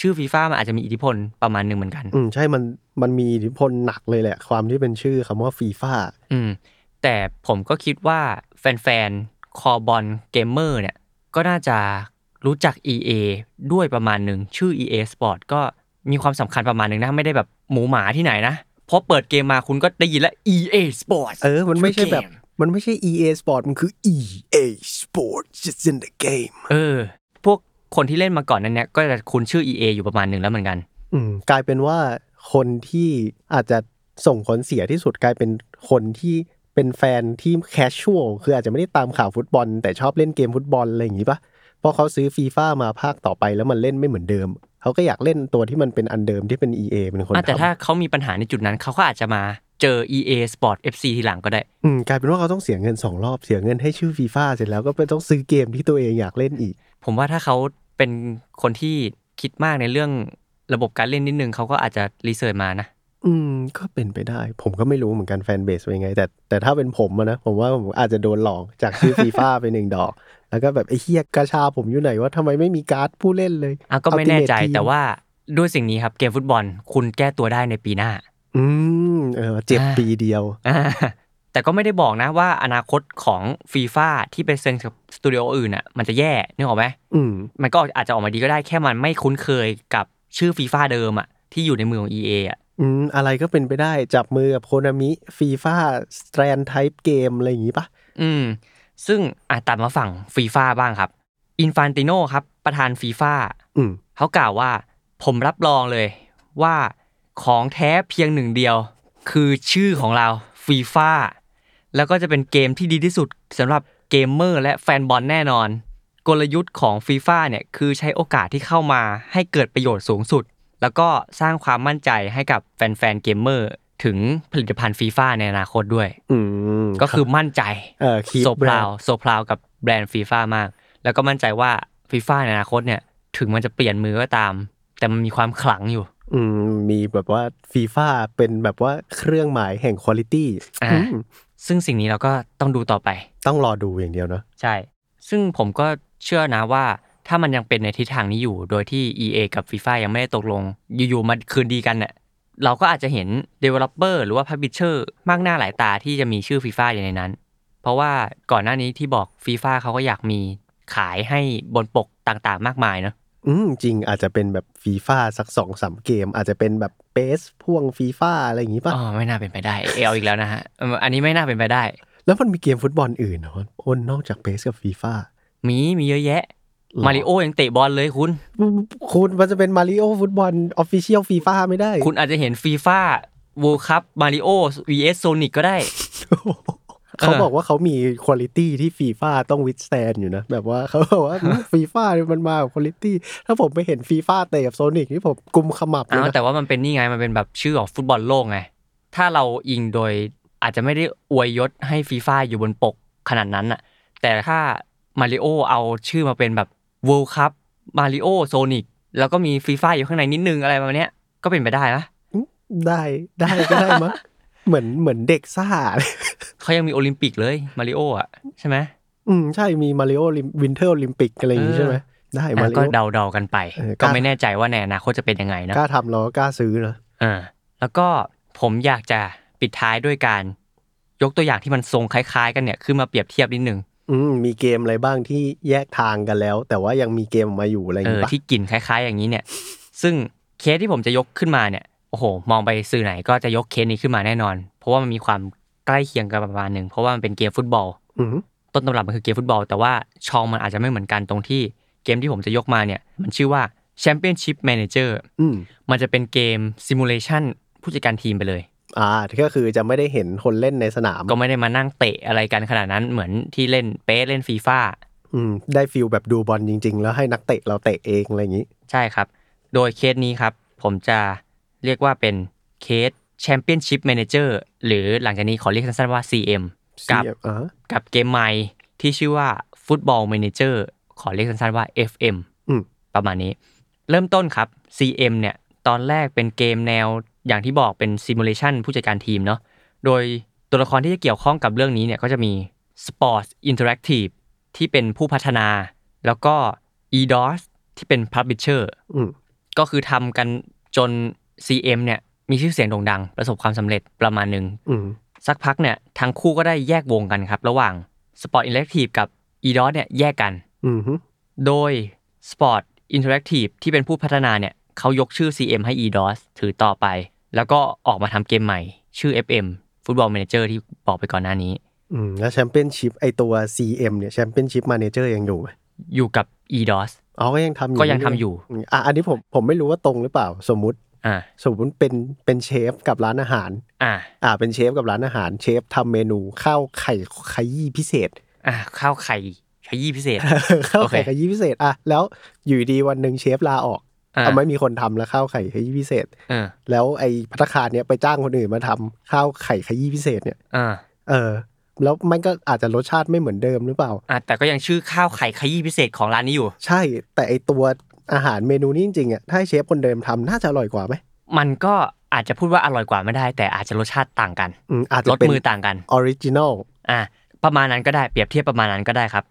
ชื่อฟีฟ่ามันอาจจะมีอิทธิพลประมาณหนึ่งเหมือนกัน อืมใช่มันมันมีอิทธิพลหนักเลยแหละ ความที่เป็นชื่อคำว่าฟีฟ่าอืมแต่ผมก็คิดว่าแฟนๆ คอบอลเกมเมอร์เนี่ยก็น่าจะรู้จัก EA ด้วยประมาณหนึ่งชื่อ EA Sport ก็มีความสำคัญประมาณหนึ่งนะ ไม่ได้แบบหมูหมาที่ไหนนะเพราะเปิดเกมมาคุณก็ได้ยินแล้ว EA Sport เออ มันไม่ใช่แบบ มันไม่ใช่ EA Sport มันคือ EA Sport just in the game เออ พวกคนที่เล่นมาก่อนนั้นเนี่ยก็จะคุ้นชื่อ EA อยู่ประมาณหนึ่งแล้วเหมือนกัน อืม กลายเป็นว่าคนที่อาจจะส่งผลเสียที่สุดกลายเป็นคนที่ เป็นแฟนที่แคชชวลคืออาจจะไม่ได้ตามข่าวฟุตบอล แต่ชอบเล่นเกมฟุตบอลอะไรอย่างงี้ปะเพราะเขาซื้อฟีฟ่ามาภาคต่อไปแล้วมันเล่นไม่เหมือนเดิม เขาก็อยากเล่นตัวที่มันเป็นอันเดิมที่เป็น EA เป็นคนอะแต่ทำถ้าเขามีปัญหาในจุดนั้นเขาก็อาจจะมาเจอ EA Sport FC ทีหลังก็ได้ อืมกลายเป็นว่าเขาต้องเสียเงินสองรอบเสียเงินให้ชื่อฟีฟ่าเสร็จแล้วก็ไปต้องซื้อเกมที่ตัวเองอยากเล่นอีก ผมว่าถ้าเขาเป็นคนที่คิดมากในเรื่องระบบการเล่นนิดนึงเขาก็อาจจะ research มานะ อืม ก็เป็นไปได้ ผมก็ไม่รู้เหมือนกัน fanbase เป็นยังไง แต่แต่ถ้าเป็นผมอะนะ ผมว่าผมอาจจะโดนหลอกจากชื่อฟีฟ่าไปหนึ่งดอก แล้วก็แบบไอ้เหี้ยกาชาผมอยู่ไหนวะทำไมไม่มีการ์ดผู้เล่นเลยอะก็ไม่แน่ใจ Ultimate Team แต่ว่าด้วยสิ่งนี้ครับเกมฟุตบอลคุณแก้ตัวได้ในปีหน้า อืมเออเจ็บอ่าปีเดียวอ่าแต่ก็ไม่ได้บอกนะว่าอนาคตของฟีฟ่าที่ไปเซ็นกับสตูดิโออื่นอะมันจะแย่นึกออกไหมอืมมันก็อาจจะออกมาดีก็ได้แค่มันไม่คุ้นเคยกับชื่อฟีฟ่าเดิมอะที่อยู่ในมือของ EA อะ อืมอะไรก็เป็นไปได้จับมือกับโคนามิฟีฟ่าstrand type game อะไรอย่างงี้ปะอืม ซึ่งอะตัดมาฝั่งฟีฟ่าบ้างครับ อินฟานติโนครับ ประธานฟีฟ่าอืมเขากล่าวว่า ผมรับรองเลยว่าของแท้เพียงหนึ่งเดียว คือชื่อของเราฟีฟ่าแล้วก็จะเป็นเกมที่ดีที่สุดสำหรับเกมเมอร์และแฟนบอลแน่นอน กลยุทธ์ของฟีฟ่าเนี่ยคือใช้โอกาสที่เข้ามาให้เกิดประโยชน์สูงสุด แล้วก็สร้างความมั่นใจให้กับแฟนๆเกมเมอร์ถึงผลิตภัณฑ์ฟีฟ่าในอนาคตด้วยอืมก็คือมั่นใจเออคีโซแบพรรานวด์ so proud กับแบรนด์ฟีฟ่ามาก แล้วก็มั่นใจว่าฟีฟ่าในอนาคตเนี่ย ถึงมันจะเปลี่ยนมือก็ตาม แต่มันมีความขลังอยู่อืมมีแบบว่าฟีฟ่าเป็นแบบว่าเครื่องหมายแห่งคุณ i t y อ่าซึ่งสิ่งนี้เราก็ต้องดูต่อไป ต้องรอดูอย่างเดียวเนาะใช่ ซึ่งผมก็เชื่อนะว่า ถ้ามันยังเป็นในทิศทางนี้อยู่ โดยที่ EA กับ FIFA ยังไม่ได้ตกลง อยู่ๆมาคืนดีกันเนี่ยเราก็อาจจะเห็น Developer หรือว่า Publisher มากหน้าหลายตาที่จะมีชื่อ FIFA อยู่ในนั้น เพราะว่าก่อนหน้านี้ที่บอก FIFA เขาก็อยากมีขายให้บนปกต่างๆ มากมายเนอะอืมจริงอาจจะเป็นแบบฟีฟ่าสักสองสามเกม อาจจะเป็นแบบเบสพ่วงฟีฟ่าอะไรอย่างงี้ป่ะอ๋อไม่น่าเป็นไปได้เอลอีกแล้วนะฮะเอิ่มอันนี้ไม่น่าเป็นไปได้ แล้วมันมีเกมฟุตบอลอื่นเหรออ้นนอกจาก PES กับฟีฟ่ามีมีเยอะแยะหรอ มาริโอยังเตะบอลเลยคุณ คุณมันจะเป็นมาริโอฟุตบอล official ฟีฟ่าไม่ได้ คุณอาจจะเห็นฟีฟ่า World Cup Mario vs Sonic ก็ได้ เขาบอกว่าเขามี quality ที่ฟีฟ่าต้อง withstand อยู่นะ แบบว่าเขาบอกว่าฟีฟ่ามันมากับคุณ i t y ถ้าผมไปเห็นฟีฟ่าเตะกับโซนิกนี่ผมกุมขมับเลยอ้าวนะแต่ว่ามันเป็นนี่ไงมันเป็นแบบชื่อของฟุตบอลโลกไงถ้าเราอิงโดยอาจจะไม่ได้อวยยศให้ฟีฟ่าอยู่บนปกขนาดนั้นน่ะแต่ถ้ามาริโอเอาชื่อมาเป็นแบบ World Cup Mario Sonic แล้วก็มีฟีฟ่าอยู่ข้างในนิดนึงอะไรประมาณเนี้ยก็เป็นไปได้นะได้ได้ก็ได้มั้งเหมือนเหมือนเด็กซ่าเขายังมีโอลิมปิกเลยมาริโออะใช่ไหมอืมใช่มีมาริโอ Winter Olympic อะไรอย่างงี้ใช่ไหมได้อะมาริโอก็เดาๆกันไปเออก็ไม่แน่ใจว่าในอนาคตจะเป็นยังไงนะกล้าทำเราก็กล้าซื้อนะอ่าแล้วก็ผมอยากจะปิดท้ายด้วยการ ยกตัวอย่างที่มันทรงคล้าย ๆ กันเนี่ยขึ้นมาเปรียบเทียบนิดนึง อืมมีเกมอะไรบ้างที่แยกทางกันแล้ว แต่ว่ายังมีเกมออกมาอยู่อะไรอย่างเอองี้ปะที่กลิ่นคล้าย ๆ อย่างนี้เนี่ย ซึ่งเคสที่ผมจะยกขึ้นมาเนี่ยโอ้โห มองไปสื่อไหนก็จะยกเคสนี้ขึ้นมาแน่นอน เพราะว่ามันมีความใกล้เคียงกันประมาณหนึ่งเพราะว่ามันเป็นเกมฟุตบอล อืมต้นตำรับมันคือเกมฟุตบอล แต่ว่าช่องมันอาจจะไม่เหมือนกันตรงที่เกมที่ผมจะยกมาเนี่ย มันชื่อว่า Championship Manager อืมมันจะเป็นเกม simulation ผู้จัดการทีมไปเลย อ่าก็คือจะไม่ได้เห็นคนเล่นในสนาม ก็ไม่ได้มานั่งเตะอะไรกันขนาดนั้นเหมือนที่เล่น PES เล่นฟีฟ่าอืมได้ feel แบบดูบอลจริง ๆ แล้วให้นักเตะเราเตะเองอะไรอย่างงี้ ใช่ครับ โดยเคสนี้ครับ ผมจะเรียกว่าเป็นเคส Championship Manager หรือหลังจากนี้ขอเรียกสั้นๆว่า CM กับ CM อ่ากับเกมใหม่ที่ชื่อว่า Football Manager ขอเรียกสั้นๆว่า FM อืม ประมาณนี้ เริ่มต้นครับ CM เนี่ย ตอนแรกเป็นเกมแนว อย่างที่บอกเป็น Simulation ผู้จัดการทีมเนาะโดยตัวละครที่จะเกี่ยวข้องกับเรื่องนี้เนี่ยก็จะมี Sports Interactive ที่เป็นผู้พัฒนา แล้วก็ EDOS ที่เป็น Publisher อืมก็คือทำกันจน CM เนี่ยมีชื่อเสียงโด่งดัง ประสบความสำเร็จประมาณหนึ่งอืมสักพักเนี่ยทั้งคู่ก็ได้แยกวงกันครับ ระหว่าง Sport Interactive กับ EDOS เนี่ยแยกกันอืมฮึโดย Sport Interactive ที่เป็นผู้พัฒนาเนี่ยเขายกชื่อ CM ให้ Eidos ถือต่อไป แล้วก็ออกมาทำเกมใหม่ ชื่อ FM Football Manager ที่บอกไปก่อนหน้านี้ อืม แล้วแชมเปี้ยนชิพไอตัว CM เนี่ยแชมเปี้ยนชิพมาเนเจอร์ยังอยู่ไหมอยู่กับ EDOS อ๋อก็ยังทำอยู่ก็ยังทำอยู่มอะอันนี้ผมผมไม่รู้ว่าตรงหรือเปล่าสมมุติอ่าสมมติเป็นเป็นเชฟกับร้านอาหาร อ่า อ่า เป็นเชฟกับร้านอาหาร เชฟทำเมนูข้าวไข่ขยี้พิเศษ อ่าข้าวไข่ขยี้พิเศษข้าวโอเคไข่ขยี้พิเศษอะแล้วอยู่ดีวันหนึ่งเชฟลาออก อ่าเอาไม่มีคนทำแล้วข้าวไข่ขยี้พิเศษเออแล้วไอ้พัตตาคารเนี้ยไปจ้างคนอื่นมาทำข้าวไข่ขยี้พิเศษเนี่ยอ่าเออ แล้วมันก็อาจจะรสชาติไม่เหมือนเดิมหรือเปล่าอะแต่ก็ยังชื่อข้าวไข่ขยี้พิเศษของร้านนี้อยู่ ใช่ แต่ไอตัวอาหารเมนูนี้จริงๆอะถ้าให้เชฟคนเดิมทำน่าจะอร่อยกว่าไหมมันก็อาจจะพูดว่าอร่อยกว่าไม่ได้ แต่อาจจะรสชาติต่างกันอืมอาจจะเป็นรสมือต่างกัน original อะประมาณนั้นก็ได้เปรียบเทียบประมาณนั้นก็ได้ครับ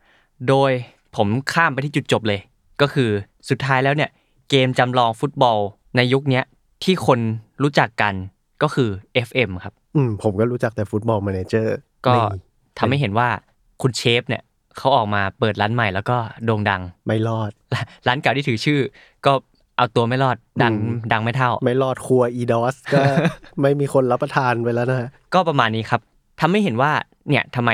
โดยผมข้ามไปที่จุดจบเลย ก็คือสุดท้ายแล้วเนี่ย เกมจำลองฟุตบอลในยุคเนี้ยที่คนรู้จักกันก็คือ FM ครับ อืมผมก็รู้จักแต่ Football Manager ก็ทำให้เห็นว่าคุณเชฟเนี่ยเขาออกมาเปิดร้านใหม่แล้วก็โด่งดัง ไม่รอด ร้านเก่าที่ถือชื่อ ก็เอาตัวไม่รอดดังอืมดังไม่เท่า ไม่รอดครัวอีดอสก็ไม่มีคนรับประทานไปแล้วนะฮะก็ประมาณนี้ครับ ทำให้เห็นว่าเนี่ยทำไม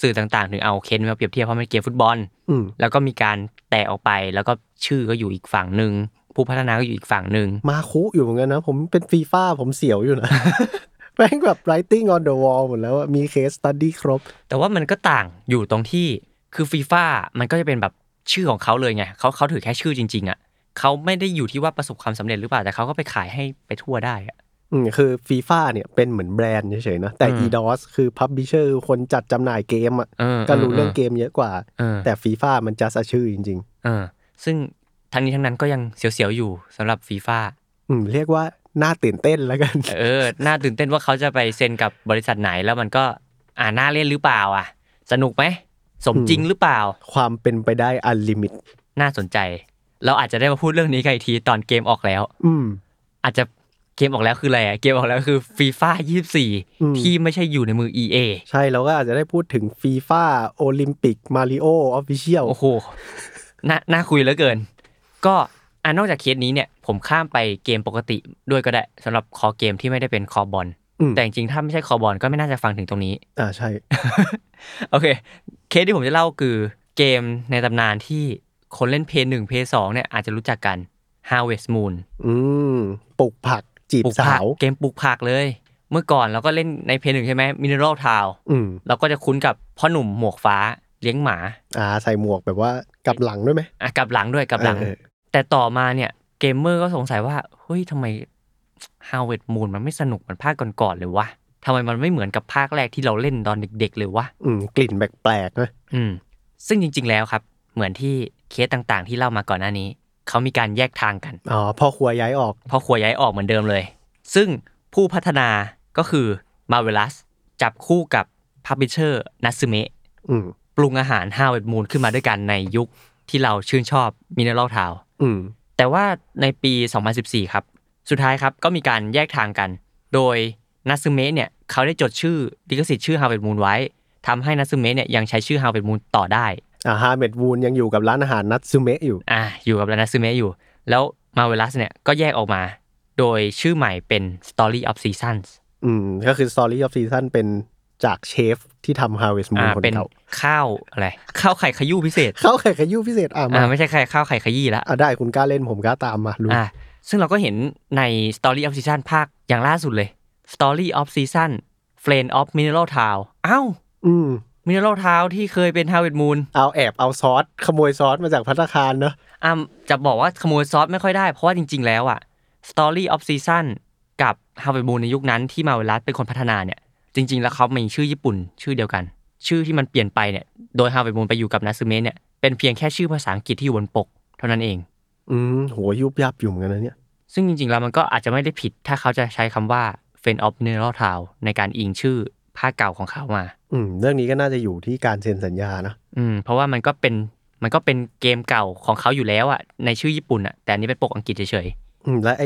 สื่อต่างๆ ถึงเอาเคนมาเปรียบเทียบเพราะมันเป็นเกมฟุตบอลอืมแล้วก็มีการแตกออกไป แล้วก็ชื่อก็อยู่อีกฝั่งหนึ่งผู้พัฒนาก็อยู่อีกฝั่งหนึ่งมาคุอยู่เหมือนกันนะ ผมเป็นฟีฟ่าผมเสียวอยู่นะแม่งแบบ writing on the wall หมดแล้วอะมี case study ครบ แต่ว่ามันก็ต่างอยู่ตรงที่คือฟีฟ่ามันก็จะเป็นแบบชื่อของเขาเลยไงเขาเขาถือแค่ชื่อจริง ๆ อะเขาไม่ได้อยู่ที่ว่าประสบความสำเร็จหรือเปล่าแต่เขาก็ไปขายให้ไปทั่วได้อะ อืมคือฟีฟ่าเนี่ยเป็นเหมือนแบรนด์เฉยๆเนอะแต่อืม EDOS คือ publisher คือคนจัดจำหน่ายเกมอะเออก็รู้เรื่องเกมเยอะกว่าเออแต่ฟีฟ่ามันจะสะชื่อจริงเออซึ่งทั้งนี้ทั้งนั้นก็ยังเสียวๆอยู่สำหรับฟีฟ่าๆอืมเรียกว่าน่าตื่นเต้นแล้วกัน เออ น่าตื่นเต้นว่าเขาจะไปเซ็นกับบริษัทไหนแล้วมันก็อ่าน่าเล่นหรือเปล่าอะ สนุกไหม สมจริงหรือเปล่า ความเป็นไปได้ unlimit น่าสนใจ เราอาจจะได้มาพูดเรื่องนี้กันอีกทีตอนเกมออกแล้ว อืมอาจจะ เกมออกแล้วคืออะไรอะเกมออกแล้วคือฟีฟ่าอืม24ที่ไม่ใช่อยู่ในมือ EA ใช่เราก็อาจจะได้พูดถึงฟีฟ่าโอลิมปิกมาริโอofficial โอ้โหน่าน่าคุยเหลือเกิน ก็อ่านอกจากเคสนี้เนี่ย ผมข้ามไปเกมปกติด้วยก็ได้สำหรับคอเกมที่ไม่ได้เป็นคอบอลแต่จริงๆถ้าไม่ใช่คอบอลก็ไม่น่าจะฟังถึงตรงนี้อ่าใช่โอเค เคสที่ผมจะเล่าคือเกมในตำนานที่คนเล่นเพย์หนึ่งเพย์สองเนี่ยอาจจะรู้จักกัน Harvest Moon อืมปลูกผัก จีบสาวปลูกผักเกมปลูกผักเลย เมื่อก่อนเราก็เล่นใน Play หนึ่งใช่ไหม Mineral Town อืมเราก็จะคุ้นกับพ่อหนุ่มหมวกฟ้าเลี้ยงหมา อ่า ใส่หมวกแบบว่ากลับหลังด้วยไหมอะกลับหลังด้วยกลับหลังเออแต่ต่อมาเนี่ยเกมเมอร์ก็สงสัยว่าเฮ้ยทำไม Harvest Moon มันไม่สนุกเหมือนภาคก่อนๆเลยวะทำไมมันไม่เหมือนกับภาคแรกที่เราเล่นตอนเด็ก ๆ เลยวะอืมกลิ่นแปลกๆนะอืมซึ่งจริง ๆ แล้วครับ เหมือนที่เคสต่างๆ ที่เล่ามาก่อนหน้านี้ เขามีการแยกทางกันอ๋อพ่อครัวย้ายออกเพราะครัวย้ายออกเหมือนเดิมเลย ซึ่งผู้พัฒนาก็คือ Marvelous จับคู่กับ Publisher Natsume อืมปรุงอาหาร Harvest Moon ขึ้นมาด้วยกันในยุคที่เราชื่นชอบ Mineral Town อืมแต่ว่าในปี 2014 ครับ สุดท้ายครับก็มีการแยกทางกัน โดยนัซึเมะเนี่ยเขาได้จดชื่อลิขสิทธิ์ชื่อ Harvest Moon ไว้ทำให้นัซึเมะเนี่ยยังใช้ชื่อ Harvest Moon ต่อได้ อ่าฮาเมดวูนยังอยู่กับร้านอาหารนัตซูเมะอยู่อ่าอยู่กับร้านนัซึเมะอยู่ แล้วมาเวลัสเนี่ยก็แยกออกมา โดยชื่อใหม่เป็น Story of Seasons อืมก็คือ Story of Season เป็นจากเชฟที่ทำ Harvest อ่า Moon คนเป็นเก่าข้าวอะไรข้าวไข่ขยู้พิเศษเข้าไข่ขยู้พิเศษอ่ามาอ่าไม่ใช่ไข่ข้าวไข่ขยี้ละอ่าได้คุณกล้าเล่นผมกล้าตามมารู้อ่าซึ่งเราก็เห็นใน Story of Season ภาคอย่างล่าสุดเลย Story of Season Flame of Mineral Town อ้าวอืม Mineral Town ที่เคยเป็น Harvest Moon เอาแอบเอาซอสขโมยซอสมาจากพัตตาคารเนอะอ่าจะบอกว่าขโมยซอสไม่ค่อยได้ เพราะว่าจริง ๆ แล้วอะ Story of Season กับ Harvest Moon ในยุคนั้นที่มาเวลัสเป็นคนพัฒนาเนี่ย จริง ๆ แล้วเขามีชื่อญี่ปุ่น ชื่อเดียวกัน ชื่อที่มันเปลี่ยนไปเนี่ยโดย Harvest Moon ไปอยู่กับนัซึเมะเนี่ยเป็นเพียงแค่ชื่อภาษาอังกฤษที่อยู่บนปก เท่านั้นเอง อืมโหยุบยับอยู่เหมือนกันนะเนี่ยซึ่งจริงๆแล้วมันก็อาจจะไม่ได้ผิดถ้าเขาจะใช้คำว่า f r i e n d of Mineral Town ในการอิงชื่อ ภาคเก่าของเขามา อืม เรื่องนี้ก็น่าจะอยู่ที่การเซ็นสัญญานะอืม เพราะว่ามันก็เป็นมันก็เป็นเกมเก่าของเขาอยู่แล้วอะในชื่อญี่ปุ่นอะแต่อันนี้เป็นปกอังกฤษเฉยอืมและไอ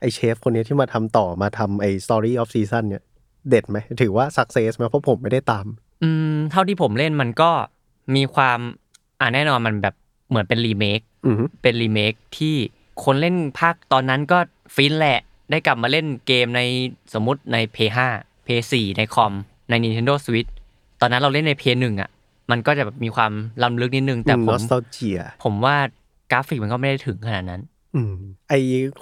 ไอเชฟคนนี้ที่มาทำต่อมาทำไอ Story of Season เนี่ย เด็ดไหมถือว่า success ไหมเพราะผมไม่ได้ตามๆอืม เท่าที่ผมเล่นมันก็มีความอ่าแน่นอนมันแบบเหมือนเป็นรีเมคอืมเป็นรีเมคที่คนเล่นภาคตอนนั้นก็ฟินแหละ ได้กลับมาเล่นเกมในสมมติใน PS5 PS4 ในคอม ใน Nintendo Switch ตอนนั้นเราเล่นใน PS1 อะ มันก็จะแบบมีความล้ำลึกนิดนึง แต่ผม nostalgia ผมว่ากราฟิกมันก็ไม่ได้ถึงขนาดนั้น อืมไอ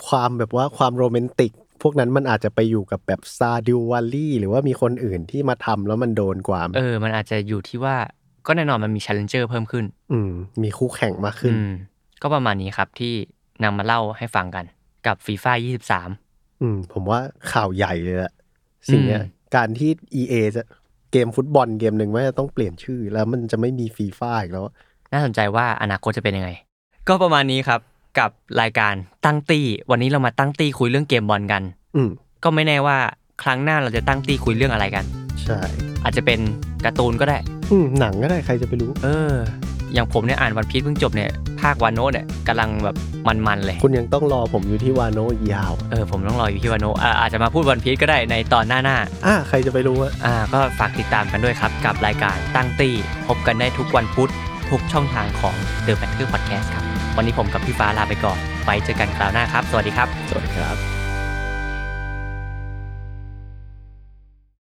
ความแบบว่าความโรแมนติก พวกนั้นมันอาจจะไปอยู่กับแบบซาดิววัลลี่หรือว่ามีคนอื่นที่มาทำแล้วมันโดนกว่าไหมเออ มันอาจจะอยู่ที่ว่าก็ก็แน่นอนมันมี challenger เพิ่มขึ้น อืม มีคู่แข่งมากขึ้น อืม ก็ประมาณนี้ครับที่นำมาเล่าให้ฟังกันกับฟีฟ่า23อืม ผมว่าข่าวใหญ่เลยแหละสิ่งเนี้ยอืม การที่ EA จะเกมฟุตบอลเกมหนึ่งว่าจะต้องเปลี่ยนชื่อ แล้วมันจะไม่มีฟีฟ่าอีกแล้ว น่าสนใจว่าอนาคตจะเป็นยังไง ก็ประมาณนี้ครับกับรายการตั้งตี้ วันนี้เรามาตั้งตี้คุยเรื่องเกมบอลกัน อืมก็ไม่แน่ว่าครั้งหน้าเราจะตั้งตี้คุยเรื่องอะไรกัน ใช่ อาจจะเป็นการ์ตูนก็ได้ อืมหนังก็ได้ใครจะไปรู้ เออ อย่างผมเนี่ยอ่านวันพีชเพิ่งจบเนี่ยภาควานโนะเนี่ยกำลังแบบมันๆเลย คุณยังต้องรอผมอยู่ที่วาโนยาว เออผมต้องรออยู่ที่วานโนะอ่าอาจจะมาพูดวันพีชก็ได้ในตอนหน้าๆอะใครจะไปรู้ว่าอ่าก็ฝากติดตามกันด้วยครับกับรายการตั้งตี้พบกันได้ทุกวันพุธทุกช่องทางของ The Battle Podcast ครับ วันนี้ผมกับพี่ฟ้าลาไปก่อน ไว้เจอกันคราวหน้าครับ สวัสดีครับ สวัสดีครับ